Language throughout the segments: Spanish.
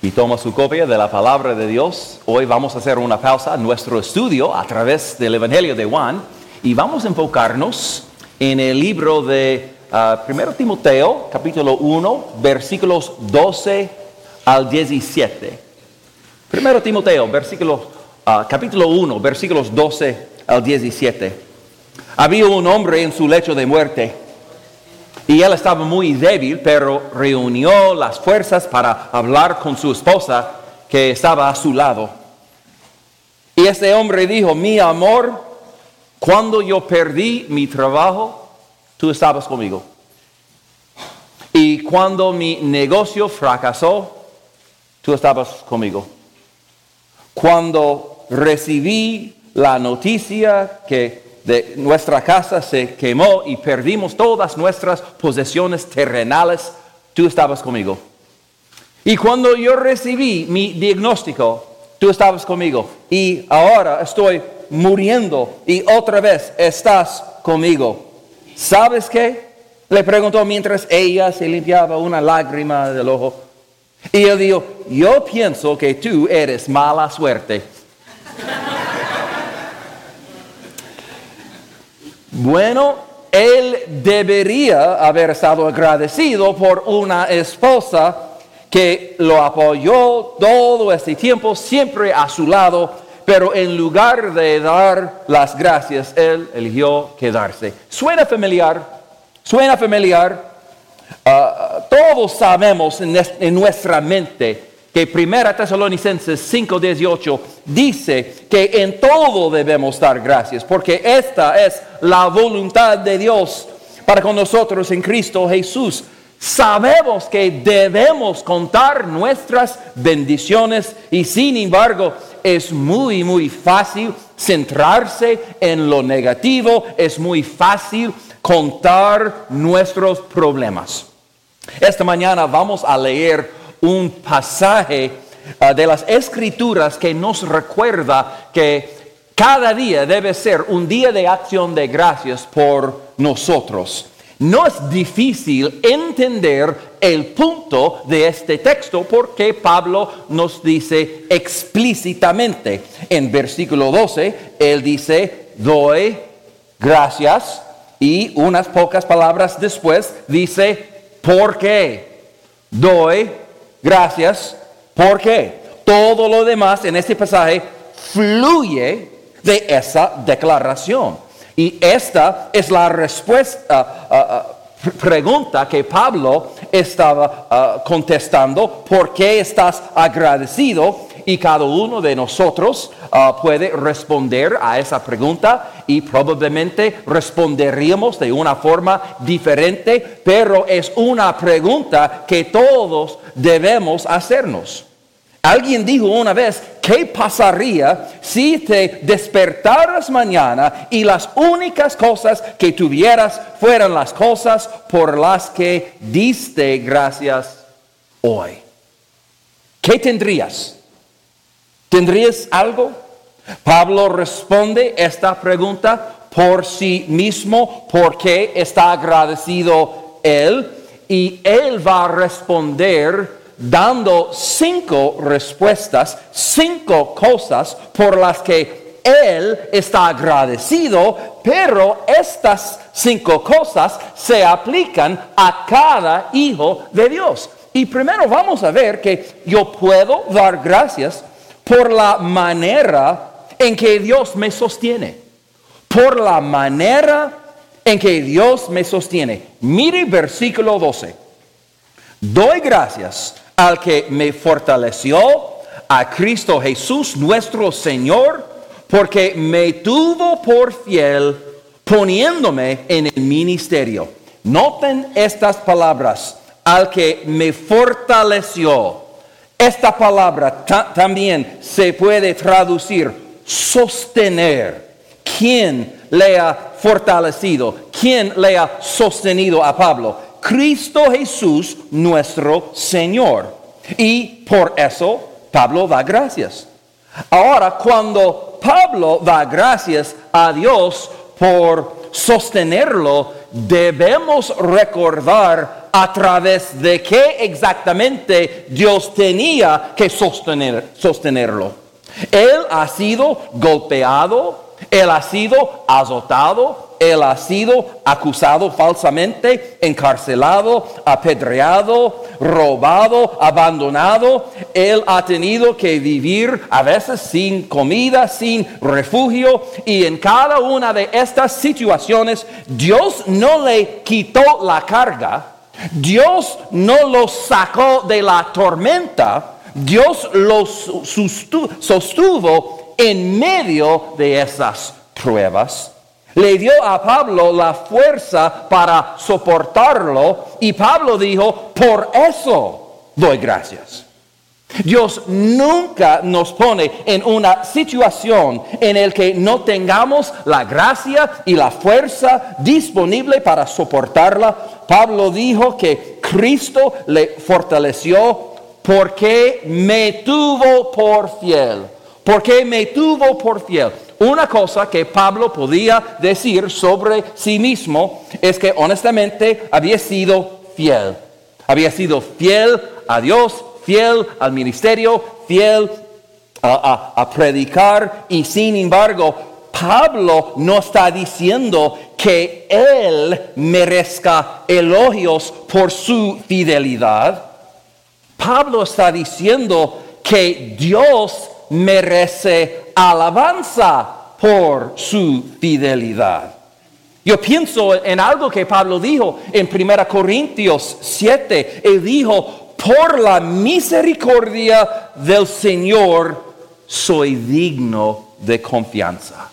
y toma su copia de la palabra de Dios. Hoy vamos a hacer una pausa en nuestro estudio a través del Evangelio de Juan y vamos a enfocarnos en el libro de 1 uh, Timoteo, capítulo 1, versículos 12 al 17. 1 Timoteo, uh, capítulo 1, versículos 12 al 17. Había un hombre en su lecho de muerte y él estaba muy débil, pero reunió las fuerzas para hablar con su esposa que estaba a su lado. Y este hombre dijo, mi amor, cuando yo perdí mi trabajo, tú estabas conmigo. Y cuando mi negocio fracasó, tú estabas conmigo. Cuando recibí la noticia que de nuestra casa se quemó y perdimos todas nuestras posesiones terrenales, tú estabas conmigo. Y cuando yo recibí mi diagnóstico, tú estabas conmigo. Y ahora estoy muriendo y otra vez estás conmigo. ¿Sabes qué? Le preguntó mientras ella se limpiaba una lágrima del ojo. Y él dijo, yo pienso que tú eres mala suerte. Bueno, él debería haber estado agradecido por una esposa que lo apoyó todo este tiempo, siempre a su lado, pero en lugar de dar las gracias, él eligió quedarse. ¿Suena familiar? ¿Suena familiar? Ah, todos sabemos en nuestra mente que Primera Tesalonicenses 5:18 dice que en todo debemos dar gracias, porque esta es la voluntad de Dios para con nosotros en Cristo Jesús. Sabemos que debemos contar nuestras bendiciones y sin embargo es muy, muy fácil centrarse en lo negativo, es muy fácil contar nuestros problemas. Esta mañana vamos a leer un pasaje ah, de las escrituras que nos recuerda que cada día debe ser un día de acción de gracias por nosotros. No es difícil entender el punto de este texto porque Pablo nos dice explícitamente en versículo 12, él dice, doy gracias y unas pocas palabras después dice, ¿por qué? Doy gracias, porque todo lo demás en este pasaje fluye de esa declaración. Y esta es la respuesta, uh, uh, pregunta que Pablo estaba contestando, ¿por qué estás agradecido? Y cada uno de nosotros puede responder a esa pregunta y probablemente responderíamos de una forma diferente, pero es una pregunta que todos debemos hacernos. Alguien dijo una vez, ¿qué pasaría si te despertaras mañana y las únicas cosas que tuvieras fueran las cosas por las que diste gracias hoy? ¿Qué tendrías? ¿Tendrías algo? Pablo responde esta pregunta por sí mismo, porque está agradecido él, y él va a responder dando cinco respuestas, cinco cosas por las que él está agradecido, pero estas cinco cosas se aplican a cada hijo de Dios. Y primero vamos a ver que yo puedo dar gracias por la manera en que Dios me sostiene. Por la manera en que Dios me sostiene. Mire versículo 12. Doy gracias al que me fortaleció, a Cristo Jesús nuestro Señor, porque me tuvo por fiel poniéndome en el ministerio. Noten estas palabras, al que me fortaleció. Esta palabra también se puede traducir sostener. ¿Quién le ha fortalecido? ¿Quién le ha sostenido a Pablo? Cristo Jesús nuestro Señor. Y por eso Pablo da gracias. Ahora, cuando Pablo da gracias a Dios por sostenerlo, debemos recordar a través de qué exactamente Dios tenía que sostener, sostenerlo. Él ha sido golpeado, él ha sido azotado, él ha sido acusado falsamente, encarcelado, apedreado, robado, abandonado. Él ha tenido que vivir a veces sin comida, sin refugio. Y en cada una de estas situaciones, Dios no le quitó la carga. Dios no lo sacó de la tormenta. Dios lo sostuvo en medio de esas pruebas le dio a Pablo la fuerza para soportarlo y Pablo dijo, por eso doy gracias. Dios nunca nos pone en una situación en la que no tengamos la gracia y la fuerza disponible para soportarla. Pablo dijo que Cristo le fortaleció porque me tuvo por fiel. Porque me tuvo por fiel. Una cosa que Pablo podía decir sobre sí mismo es que honestamente había sido fiel. Había sido fiel a Dios, fiel al ministerio, fiel a, predicar y sin embargo Pablo no está diciendo que él merezca elogios por su fidelidad. Pablo está diciendo que Dios merece alabanza por su fidelidad. Yo pienso en algo que Pablo dijo en 1 Corintios 7. Él dijo, por la misericordia del Señor soy digno de confianza.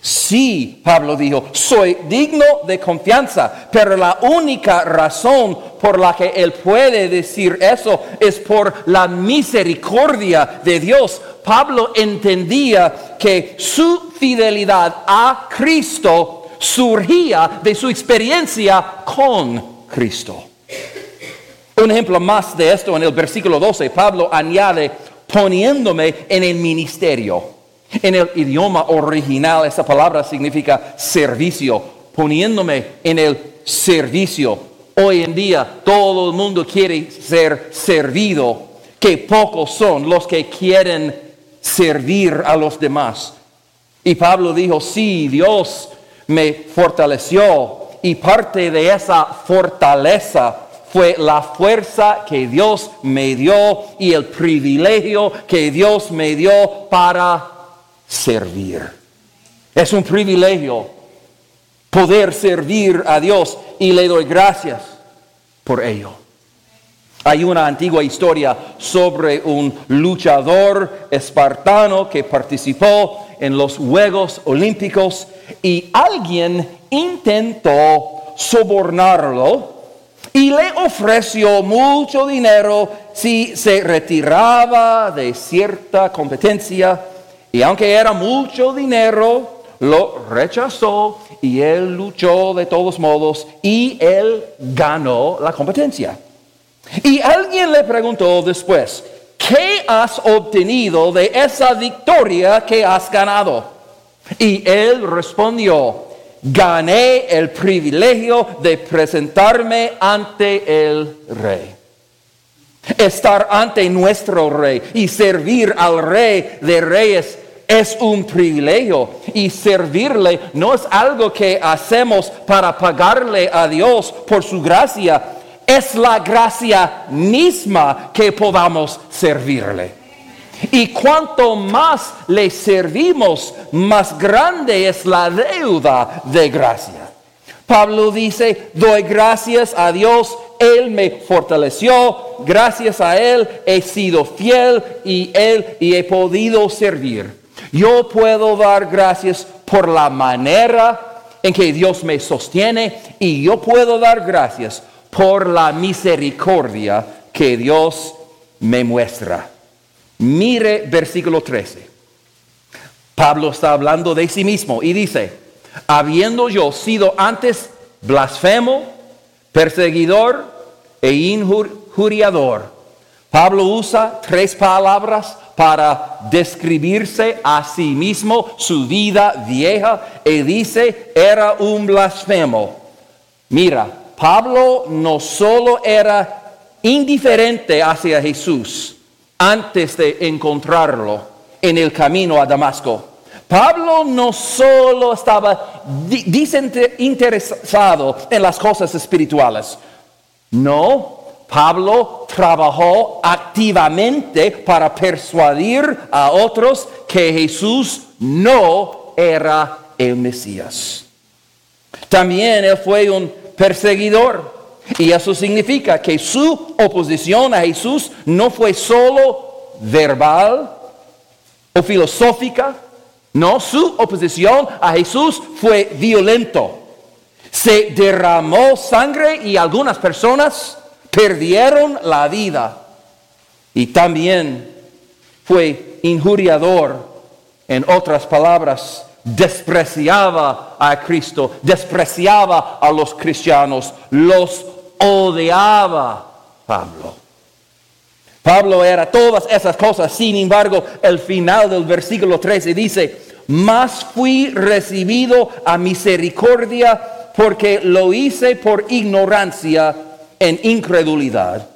Sí, Pablo dijo, soy digno de confianza, pero la única razón por la que él puede decir eso es por la misericordia de Dios. Pablo entendía que su fidelidad a Cristo surgía de su experiencia con Cristo. Un ejemplo más de esto en el versículo 12, Pablo añade, poniéndome en el ministerio. En el idioma original esa palabra significa servicio, poniéndome en el servicio. Hoy en día todo el mundo quiere ser servido, que pocos son los que quieren servir a los demás. Y Pablo dijo, sí, Dios me fortaleció y parte de esa fortaleza fue la fuerza que Dios me dio y el privilegio que Dios me dio para servir. Es un privilegio poder servir a Dios y le doy gracias por ello. Hay una antigua historia sobre un luchador espartano que participó en los Juegos Olímpicos y alguien intentó sobornarlo y le ofreció mucho dinero si se retiraba de cierta competencia y aunque era mucho dinero, lo rechazó y él luchó de todos modos y él ganó la competencia. Y alguien le preguntó después, ¿qué has obtenido de esa victoria que has ganado? Y él respondió, gané el privilegio de presentarme ante el rey estar ante nuestro rey y servir al rey de reyes es un privilegio y servirle no es algo que hacemos para pagarle a Dios por su gracia, es la gracia misma que podamos servirle. Y cuanto más le servimos, más grande es la deuda de gracia. Pablo dice, doy gracias a Dios, Él me fortaleció, gracias a Él he sido fiel y Él y he podido servir. Yo puedo dar gracias por la manera en que Dios me sostiene y yo puedo dar gracias por la misericordia que Dios me muestra. Mire versículo 13. Pablo está hablando de sí mismo y dice, habiendo yo sido antes blasfemo, perseguidor e injuriador. Pablo usa tres palabras para describirse a sí mismo su vida vieja y dice, era un blasfemo. Mira, Pablo no solo era indiferente hacia Jesús antes de encontrarlo en el camino a Damasco. Pablo no solo estaba desinteresado en las cosas espirituales, no, Pablo trabajó activamente para persuadir a otros que Jesús no era el Mesías. También él fue un perseguidor. Y eso significa que su oposición a Jesús no fue solo verbal o filosófica, no, su oposición a Jesús fue violento. Se derramó sangre y algunas personas perdieron la vida. Y también fue injuriador, en otras palabras, despreciaba a Cristo, despreciaba a los cristianos, los odiaba Pablo. Pablo era todas esas cosas, sin embargo, el final del versículo 13 dice, más fui recibido a misericordia porque lo hice por ignorancia en incredulidad.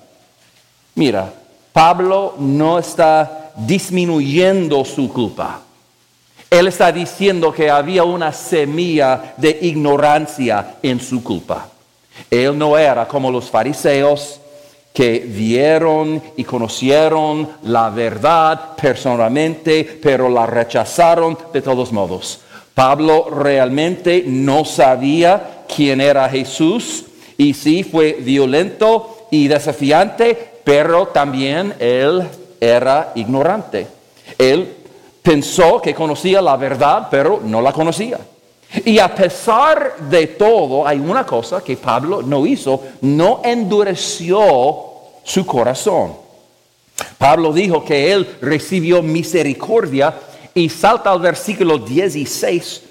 Mira, Pablo no está disminuyendo su culpa. Él está diciendo que había una semilla de ignorancia en su culpa. Él no era como los fariseos que vieron y conocieron la verdad personalmente, pero la rechazaron de todos modos. Pablo realmente no sabía quién era Jesús y sí fue violento y desafiante, pero también él era ignorante. Él pensó que conocía la verdad, pero no la conocía. Y a pesar de todo, hay una cosa que Pablo no hizo, no endureció su corazón. Pablo dijo que él recibió misericordia y salta al versículo 16,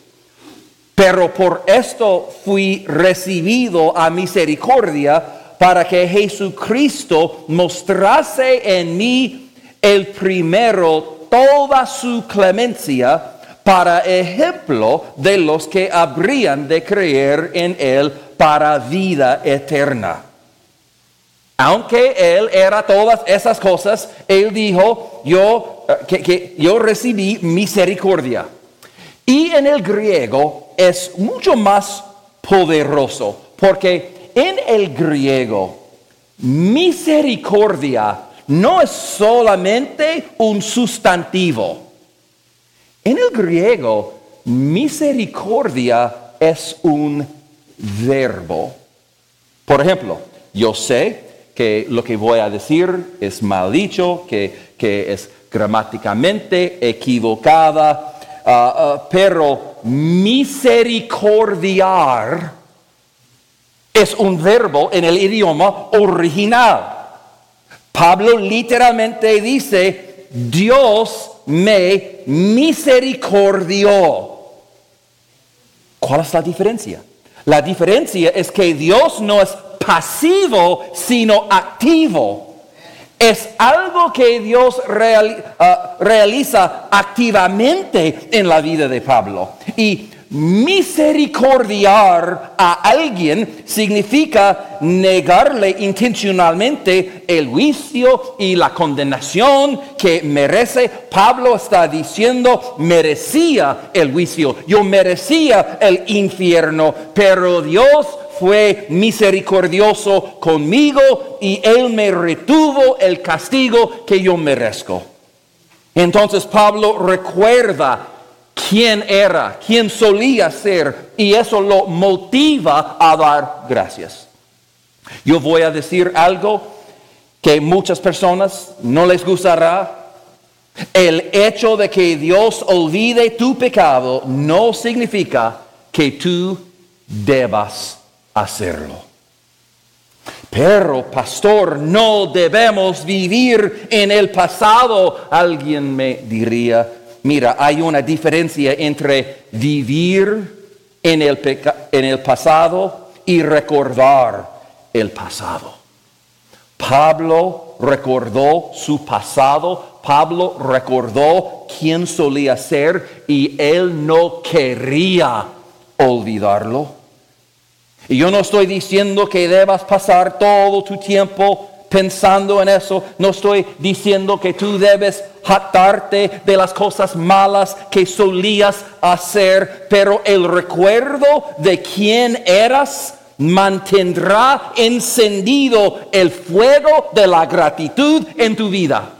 pero por esto fui recibido a misericordia para que Jesucristo mostrase en mí el primero toda su clemencia para ejemplo de los que habrían de creer en Él para vida eterna. Aunque Él era todas esas cosas, Él dijo, yo, eh, que, yo recibí misericordia. Y en el griego es mucho más poderoso, porque en el griego misericordia no es solamente un sustantivo. En el griego, misericordia es un verbo. Por ejemplo, yo sé que lo que voy a decir es mal dicho, que, es gramáticamente equivocada, ah, ah, pero misericordiar es un verbo en el idioma original. Pablo literalmente dice, Dios me misericordió. ¿Cuál es la diferencia? La diferencia es que Dios no es pasivo, sino activo. Es algo que Dios ah, realiza activamente en la vida de Pablo. Y misericordiar a alguien significa negarle intencionalmente el juicio y la condenación que merece. Pablo está diciendo, merecía el juicio, yo merecía el infierno, pero Dios fue misericordioso conmigo y Él me retuvo el castigo que yo merezco. Entonces Pablo recuerda quién era, quién solía ser, y eso lo motiva a dar gracias. Yo voy a decir algo que muchas personas no les gustará. El hecho de que Dios olvide tu pecado no significa que tú debas hacerlo. Pero, pastor, no debemos vivir en el pasado, alguien me diría. Mira, hay una diferencia entre vivir en el, en el pasado y recordar el pasado. Pablo recordó su pasado, Pablo recordó quién solía ser y él no quería olvidarlo. Y yo no estoy diciendo que debas pasar todo tu tiempo pensando en eso. No estoy diciendo que tú debes jactarte de las cosas malas que solías hacer, pero el recuerdo de quién eras mantendrá encendido el fuego de la gratitud en tu vida.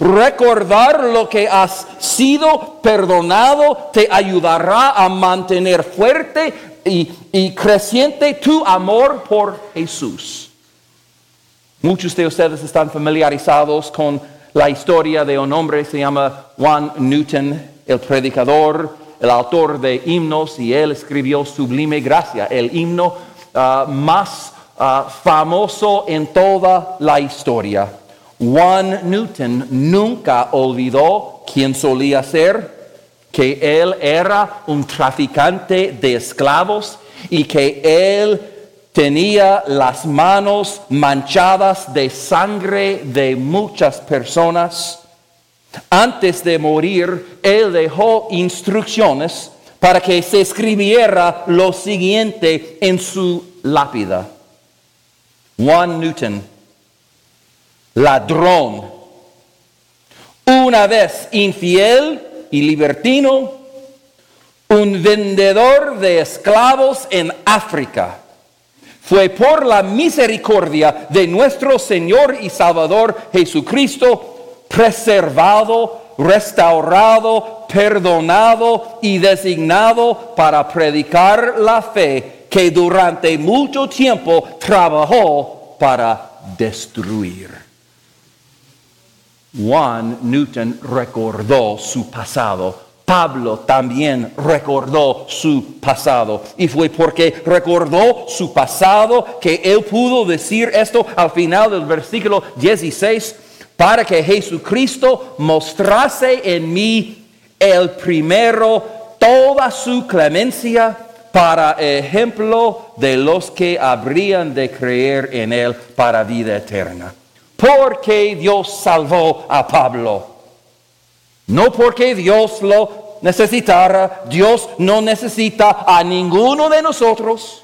Recordar lo que has sido perdonado te ayudará a mantener fuerte y, creciente tu amor por Jesús. Muchos de ustedes están familiarizados con la historia de un hombre, se llama Juan Newton, el predicador, el autor de himnos, y él escribió Sublime Gracia, el himno ah, más ah, famoso en toda la historia. Juan Newton nunca olvidó quién solía ser, que él era un traficante de esclavos y que él tenía las manos manchadas de sangre de muchas personas. Antes de morir, él dejó instrucciones para que se escribiera lo siguiente en su lápida. Juan Newton, ladrón, una vez infiel y libertino, un vendedor de esclavos en África fue por la misericordia de nuestro Señor y Salvador Jesucristo preservado, restaurado, perdonado y designado para predicar la fe que durante mucho tiempo trabajó para destruir. Juan Newton recordó su pasado Pablo también recordó su pasado. Y fue porque recordó su pasado que él pudo decir esto al final del versículo 16, para que Jesucristo mostrase en mí el primero toda su clemencia para ejemplo de los que habrían de creer en él para vida eterna. Porque Dios salvó a Pablo no porque Dios lo necesitara, Dios no necesita a ninguno de nosotros.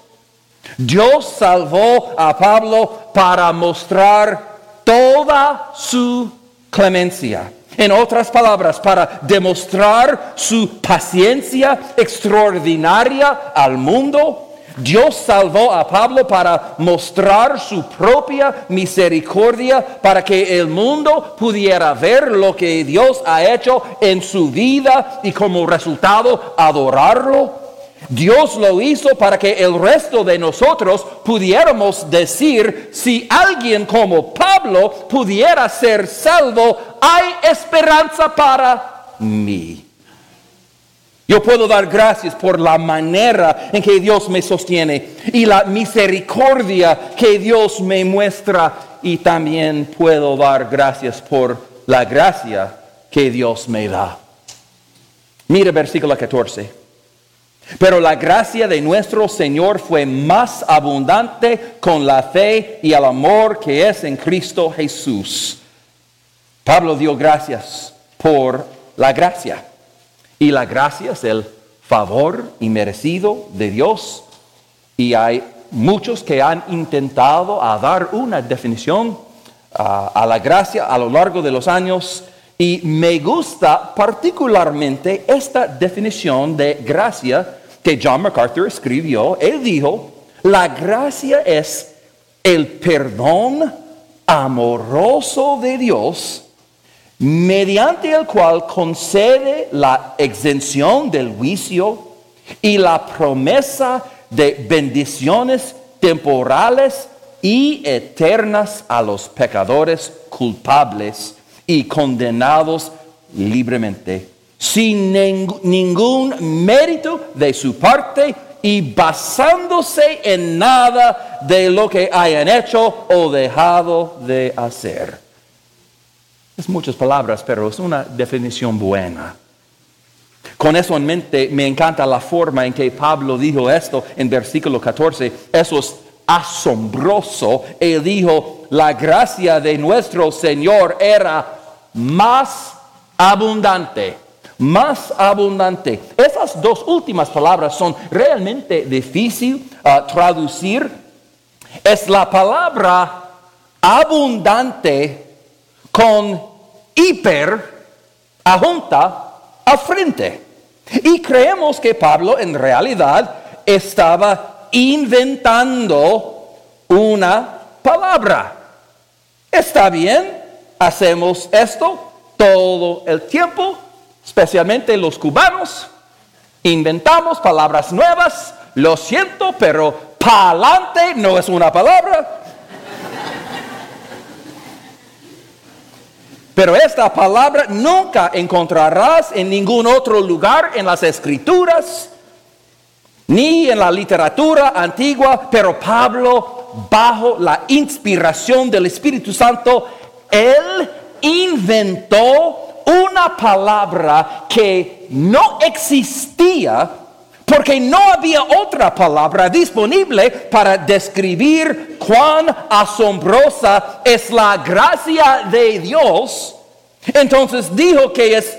Dios salvó a Pablo para mostrar toda su clemencia. En otras palabras, para demostrar su paciencia extraordinaria al mundo Dios salvó a Pablo para mostrar su propia misericordia, para que el mundo pudiera ver lo que Dios ha hecho en su vida y como resultado adorarlo. Dios lo hizo para que el resto de nosotros pudiéramos decir, si alguien como Pablo pudiera ser salvo, hay esperanza para mí. Yo puedo dar gracias por la manera en que Dios me sostiene y la misericordia que Dios me muestra y también puedo dar gracias por la gracia que Dios me da. Mire versículo 14. Pero la gracia de nuestro Señor fue más abundante con la fe y el amor que es en Cristo Jesús. Pablo dio gracias por la gracia. Y la gracia es el favor inmerecido de Dios. Y hay muchos que han intentado dar una definición a la gracia a lo largo de los años. Y me gusta particularmente esta definición de gracia que John MacArthur escribió. Él dijo, la gracia es el perdón amoroso de Dios mediante el cual concede la exención del juicio y la promesa de bendiciones temporales y eternas a los pecadores culpables y condenados libremente, sin ningún mérito de su parte y basándose en nada de lo que hayan hecho o dejado de hacer. Es muchas palabras, pero es una definición buena. Con eso en mente, me encanta la forma en que Pablo dijo esto en versículo 14. Eso es asombroso. Él dijo, la gracia de nuestro Señor era más abundante. más abundante. Esas dos últimas palabras son realmente difícil uh, traducir. Es la palabra abundante con hiper junta a frente. Y creemos que Pablo en realidad estaba inventando una palabra. ¿Está bien? Hacemos esto todo el tiempo, especialmente los cubanos. Inventamos palabras nuevas. Lo siento, pero pa'lante no es una palabra. Pero esta palabra nunca encontrarás en ningún otro lugar en las escrituras, ni en la literatura antigua, pero Pablo, bajo la inspiración del Espíritu Santo, él inventó una palabra que no existía porque no había otra palabra disponible para describir cuán asombrosa es la gracia de Dios. Entonces dijo que es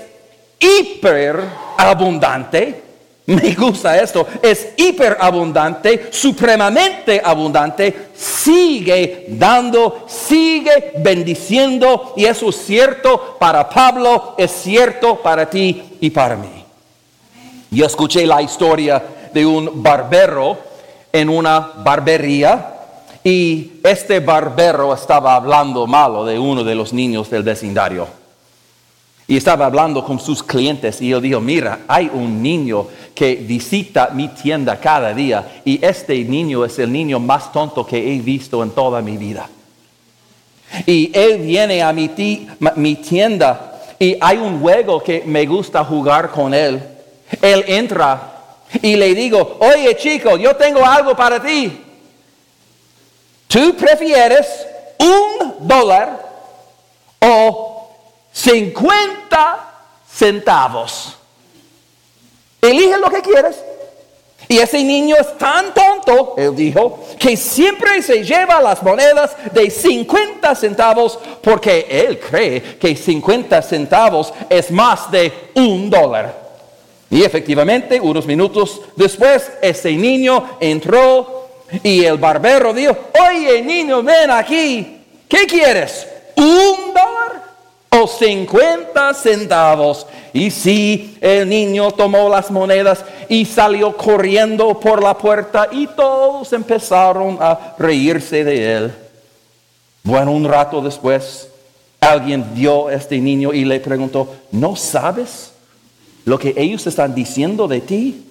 hiperabundante. Me gusta esto. Es hiperabundante, supremamente abundante. Sigue dando, sigue bendiciendo. Y eso es cierto para Pablo, es cierto para ti y para mí. Yo escuché la historia de un barbero en una barbería y este barbero estaba hablando malo de uno de los niños del vecindario. Y estaba hablando con sus clientes y él dijo, mira, hay un niño que visita mi tienda cada día y este niño es el niño más tonto que he visto en toda mi vida. Y él viene a mi, mi tienda y hay un juego que me gusta jugar con él él entra y le digo, oye chico, yo tengo algo para ti. ¿Tú prefieres un dólar o 50 centavos? Elige lo que quieres. Y ese niño es tan tonto, él dijo, que siempre se lleva las monedas de 50 centavos porque él cree que 50 centavos es más de un dólar. Y efectivamente, unos minutos después, ese niño entró y el barbero dijo, oye niño, ven aquí, ¿qué quieres? ¿Un dólar o 50 centavos? Y sí, el niño tomó las monedas y salió corriendo por la puerta y todos empezaron a reírse de él. Bueno, un rato después, alguien vio a este niño y le preguntó, ¿no sabes? Lo que ellos están diciendo de ti.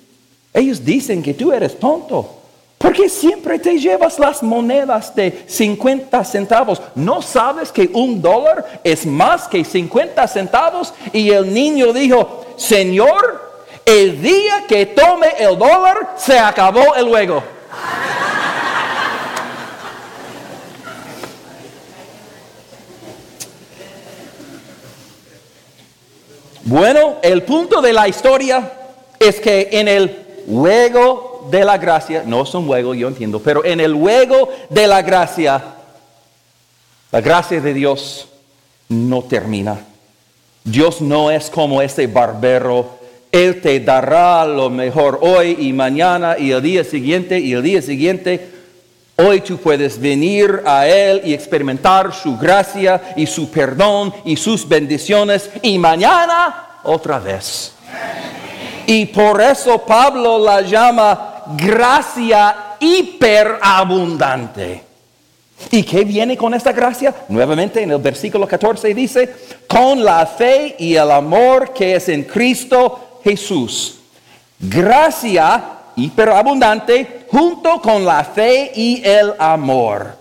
Ellos dicen que tú eres tonto. Porque siempre te llevas las monedas de 50 centavos. ¿No sabes que un dólar es más que 50 centavos? Y el niño dijo, Señor, el día que tome el dólar, se acabó el juego. Bueno, el punto de la historia es que en el juego de la gracia, no es un juego, yo entiendo, pero en el juego de la gracia, la gracia de Dios no termina. Dios no es como ese barbero. Él te dará lo mejor hoy y mañana y el día siguiente y el día siguiente. Hoy tú puedes venir a Él y experimentar su gracia y su perdón y sus bendiciones y mañana otra vez. Y por eso Pablo la llama gracia hiperabundante. ¿Y qué viene con esta gracia? Nuevamente en el versículo 14 dice, con la fe y el amor que es en Cristo Jesús. Gracia hiperabundante junto con la fe y el amor.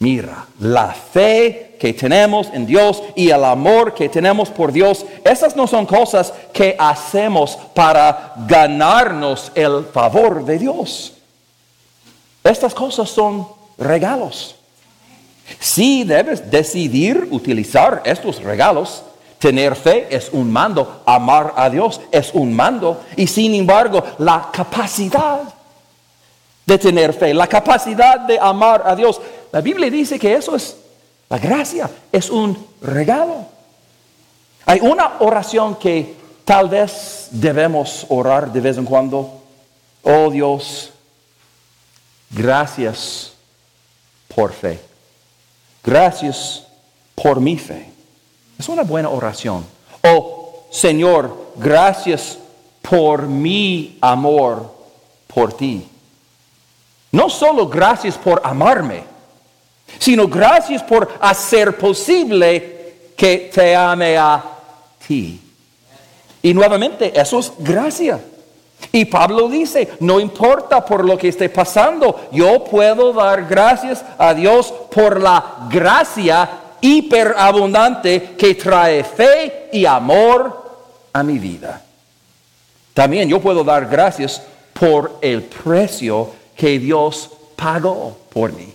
Mira, la fe que tenemos en Dios y el amor que tenemos por Dios, esas no son cosas que hacemos para ganarnos el favor de Dios. Estas cosas son regalos. Si debes decidir utilizar estos regalos, Tener fe es un mando, amar a Dios es un mando y sin embargo la capacidad de tener fe, la capacidad de amar a Dios, la Biblia dice que eso es la gracia, es un regalo. Hay una oración que Tal vez debemos orar de vez en cuando. Oh Dios, gracias por fe. Gracias por mi fe. Es una buena oración. Oh Señor, gracias por mi amor por ti. No solo gracias por amarme, sino gracias por hacer posible que te ame a ti. Y nuevamente, eso es gracia. Y Pablo dice, no importa por lo que esté pasando, yo puedo dar gracias a Dios por la gracia hiperabundante que trae fe y amor a mi vida. También yo puedo dar gracias por el precio que Dios pagó por mí.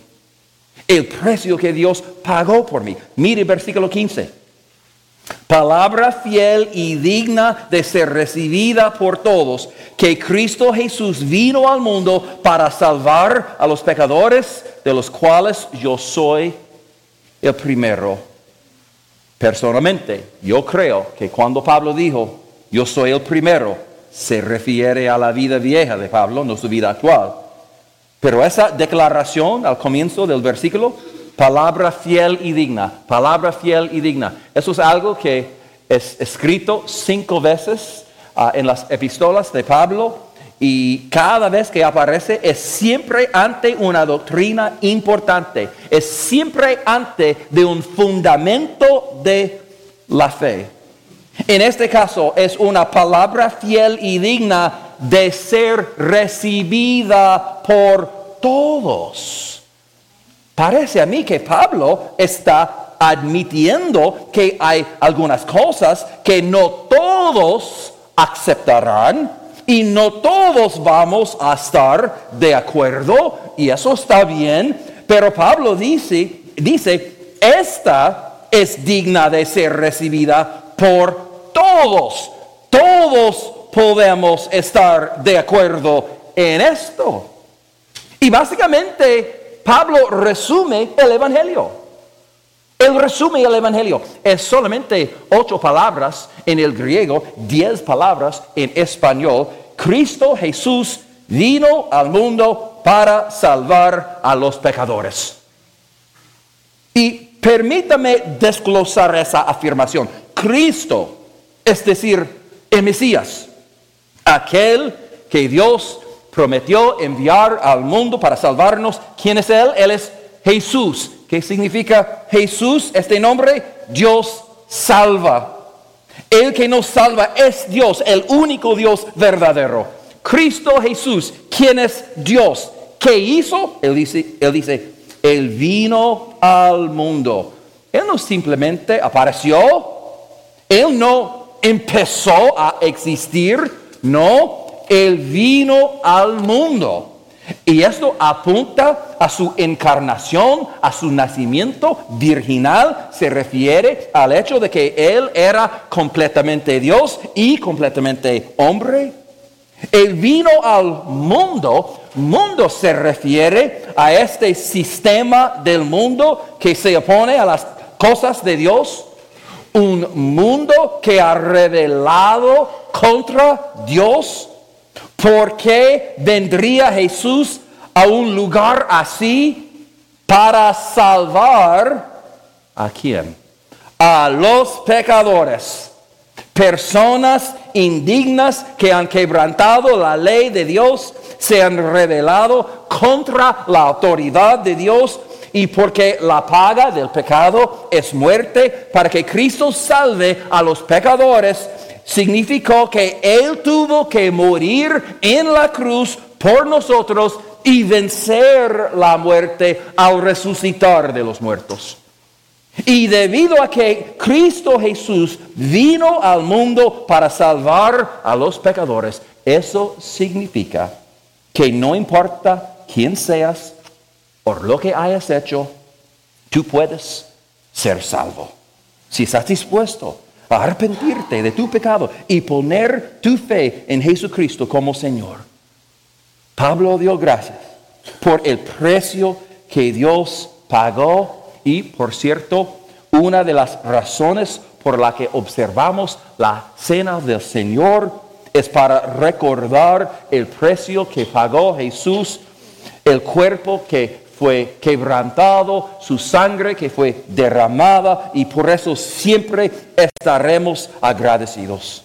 El precio que Dios pagó por mí. Mire versículo 15. Palabra fiel y digna de ser recibida por todos, que Cristo Jesús vino al mundo para salvar a los pecadores, de los cuales yo soy el primero. Personalmente, yo creo que cuando Pablo dijo, yo soy el primero, se refiere a la vida vieja de Pablo, no su vida actual. Pero esa declaración al comienzo del versículo, palabra fiel y digna, palabra fiel y digna, eso es algo que es escrito cinco veces ah, en las epístolas de Pablo y cada vez que aparece es siempre ante una doctrina importante, es siempre ante de un fundamento de la fe. En este caso es una palabra fiel y digna de ser recibida por todos. Parece a mí que Pablo está admitiendo que hay algunas cosas que no todos aceptarán y no todos vamos a estar de acuerdo y eso está bien, pero Pablo dice, dice, esta es digna de ser recibida por todos. Todos podemos estar de acuerdo en esto. Y básicamente Pablo resume el Evangelio. Él resume el Evangelio. Es solamente ocho palabras en el griego, diez palabras en español. Cristo Jesús vino al mundo para salvar a los pecadores. Y permítame desglosar esa afirmación. Cristo, es decir, el Mesías, aquel que Dios prometió enviar al mundo para salvarnos. ¿Quién es Él? Él es Jesús. ¿Qué significa Jesús? Este nombre, Dios salva. El que nos salva es Dios, el único Dios verdadero. Cristo Jesús, ¿quién es Dios? ¿Qué hizo? Él dice, él dice, Él vino al mundo. Él no simplemente apareció, él no empezó a existir, no, Él vino al mundo. Y esto apunta a su encarnación, a su nacimiento virginal. Se refiere al hecho de que Él era completamente Dios y completamente hombre. Él vino al mundo. Mundo se refiere a este sistema del mundo que se opone a las cosas de Dios un mundo que ha revelado contra Dios. ¿Por qué vendría Jesús a un lugar así para salvar a quién? A los pecadores, personas indignas que han quebrantado la ley de Dios, se han rebelado contra la autoridad de Dios y porque la paga del pecado es muerte, para que Cristo salve a los pecadores, significó que Él tuvo que morir en la cruz por nosotros y vencer la muerte al resucitar de los muertos. Y debido a que Cristo Jesús vino al mundo para salvar a los pecadores, eso significa que no importa quién seas, por lo que hayas hecho, tú puedes ser salvo. Si estás dispuesto arrepentirte de tu pecado y poner tu fe en Jesucristo como Señor. Pablo dio gracias por el precio que Dios pagó y, por cierto, Una de las razones por la que observamos la cena del Señor es para recordar el precio que pagó Jesús, el cuerpo que fue quebrantado, su sangre que fue derramada y por eso siempre estaremos agradecidos.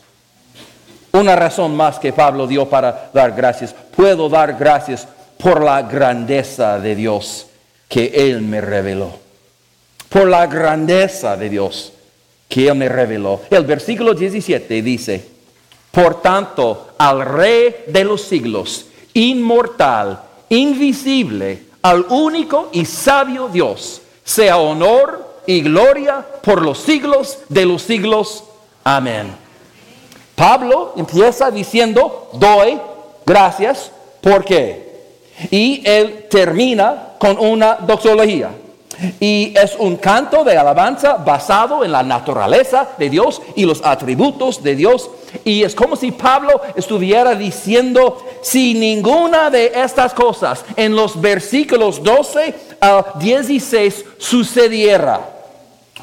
Una razón más que Pablo dio para dar gracias. Puedo dar gracias por la grandeza de Dios que Él me reveló. Por la grandeza de Dios que Él me reveló. El versículo 17 dice, por tanto, al Rey de los siglos, inmortal, invisible, al único y sabio Dios, sea honor y gloria por los siglos de los siglos. Amén. Pablo empieza diciendo, doy gracias, ¿por qué? Y él termina con una doxología. Y es un canto de alabanza basado en la naturaleza de Dios y los atributos de Dios. Y es como si Pablo estuviera diciendo, si ninguna de estas cosas en los versículos 12 a 16 sucediera,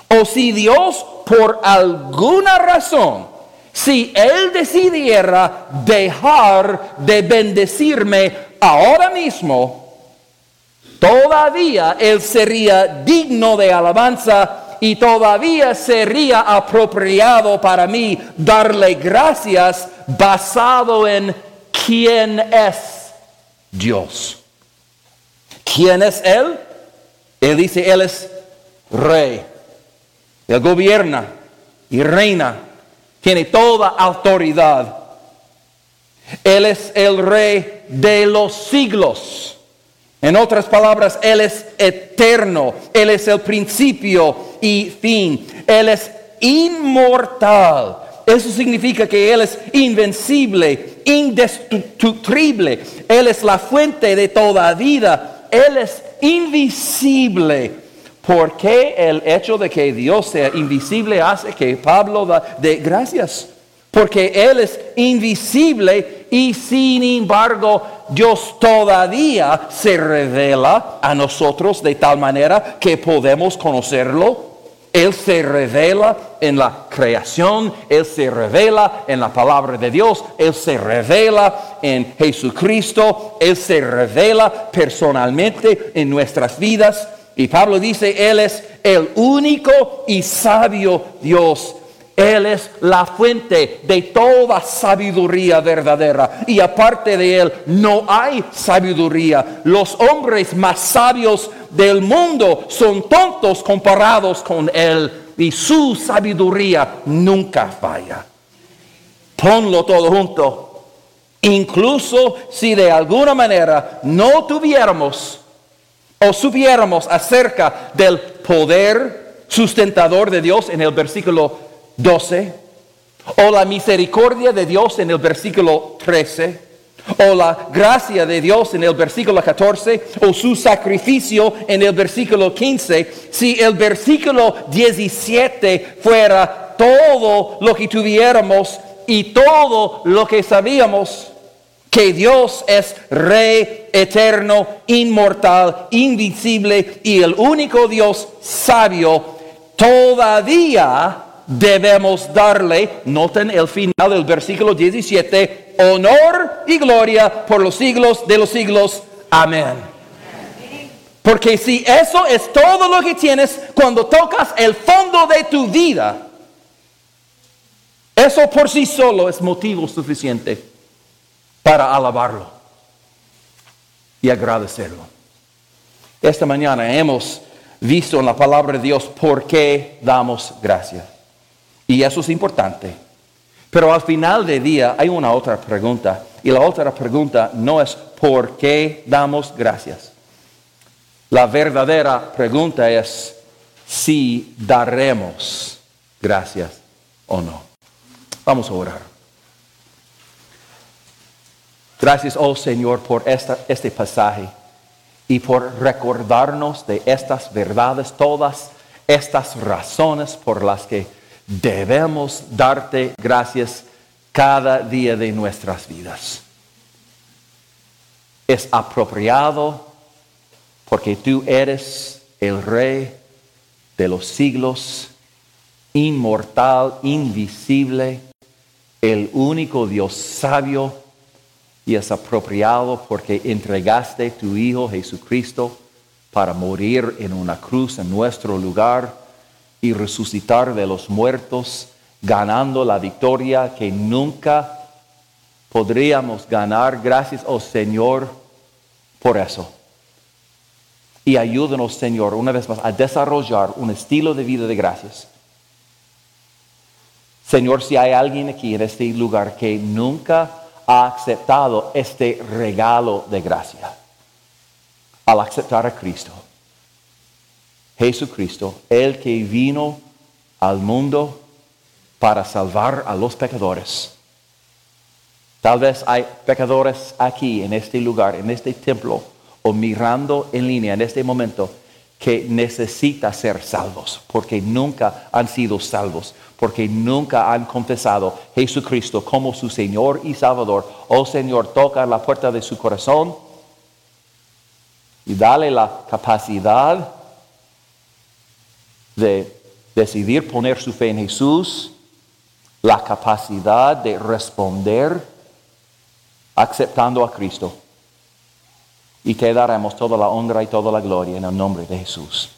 o si Dios por alguna razón, si Él decidiera dejar de bendecirme ahora mismo, todavía Él sería digno de alabanza y todavía sería apropiado para mí darle gracias basado en quién es Dios. ¿Quién es Él? Él dice, Él es rey. Él gobierna y reina. Tiene toda autoridad. Él es el rey de los siglos. En otras palabras, Él es eterno, Él es el principio y fin, Él es inmortal. Eso significa que Él es invencible, indestructible, Él es la fuente de toda vida, Él es invisible. ¿Por qué el hecho de que Dios sea invisible hace que Pablo da de gracias? Porque Él es invisible y sin embargo Dios todavía se revela a nosotros de tal manera que podemos conocerlo. Él se revela en la creación, Él se revela en la palabra de Dios, Él se revela en Jesucristo, Él se revela personalmente en nuestras vidas. Y Pablo dice, Él es el único y sabio Dios él es la fuente de toda sabiduría verdadera. Y aparte de Él no hay sabiduría. Los hombres más sabios del mundo son tontos comparados con Él. Y su sabiduría nunca falla. Ponlo todo junto. Incluso si de alguna manera no tuviéramos o supiéramos acerca del poder sustentador de Dios en el versículo 12, o la misericordia de Dios en el versículo 13, o la gracia de Dios en el versículo 14, o su sacrificio en el versículo 15, si el versículo 17 fuera todo lo que tuviéramos y todo lo que sabíamos, que Dios es Rey eterno, inmortal, invisible y el único Dios sabio, todavía debemos darle, noten el final del versículo 17, honor y gloria por los siglos de los siglos. Amén. Porque si eso es todo lo que tienes cuando tocas el fondo de tu vida, eso por sí solo es motivo suficiente para alabarlo y agradecerlo. Esta mañana hemos visto en la palabra de Dios por qué damos gracias. Y eso es importante. Pero al final del día hay una otra pregunta. Y la otra pregunta no es ¿por qué damos gracias? La verdadera pregunta es si daremos gracias o no. Vamos a orar. Gracias, oh Señor, por este pasaje y por recordarnos de estas verdades, todas estas razones por las que debemos darte gracias cada día de nuestras vidas. Es apropiado porque tú eres el rey de los siglos, inmortal, invisible, el único Dios sabio y es apropiado porque entregaste tu Hijo Jesucristo para morir en una cruz en nuestro lugar y resucitar de los muertos, ganando la victoria que nunca podríamos ganar. Gracias, oh Señor, por eso. Y ayúdanos, Señor, una vez más, a desarrollar un estilo de vida de gracias. Señor, si hay alguien aquí en este lugar que nunca ha aceptado este regalo de gracia, al aceptar a Cristo, Jesucristo, el que vino al mundo para salvar a los pecadores. Tal vez hay pecadores aquí, en este lugar, en este templo, o mirando en línea en este momento, que necesitan ser salvos, porque nunca han sido salvos, porque nunca han confesado Jesucristo como su Señor y Salvador. Oh Señor, toca la puerta de su corazón y dale la capacidad de decidir poner su fe en Jesús, la capacidad de responder aceptando a Cristo. Y te daremos toda la honra y toda la gloria en el nombre de Jesús.